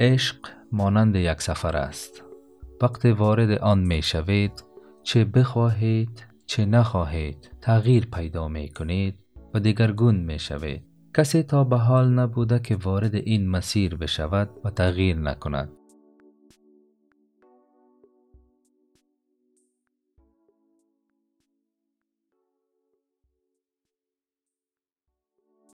عشق مانند یک سفر است. وقتی وارد آن می شوید چه بخواهید چه نخواهید تغییر پیدا می کنید و دیگرگون می شوید. کسی تا به حال نبوده که وارد این مسیر بشود و تغییر نکند.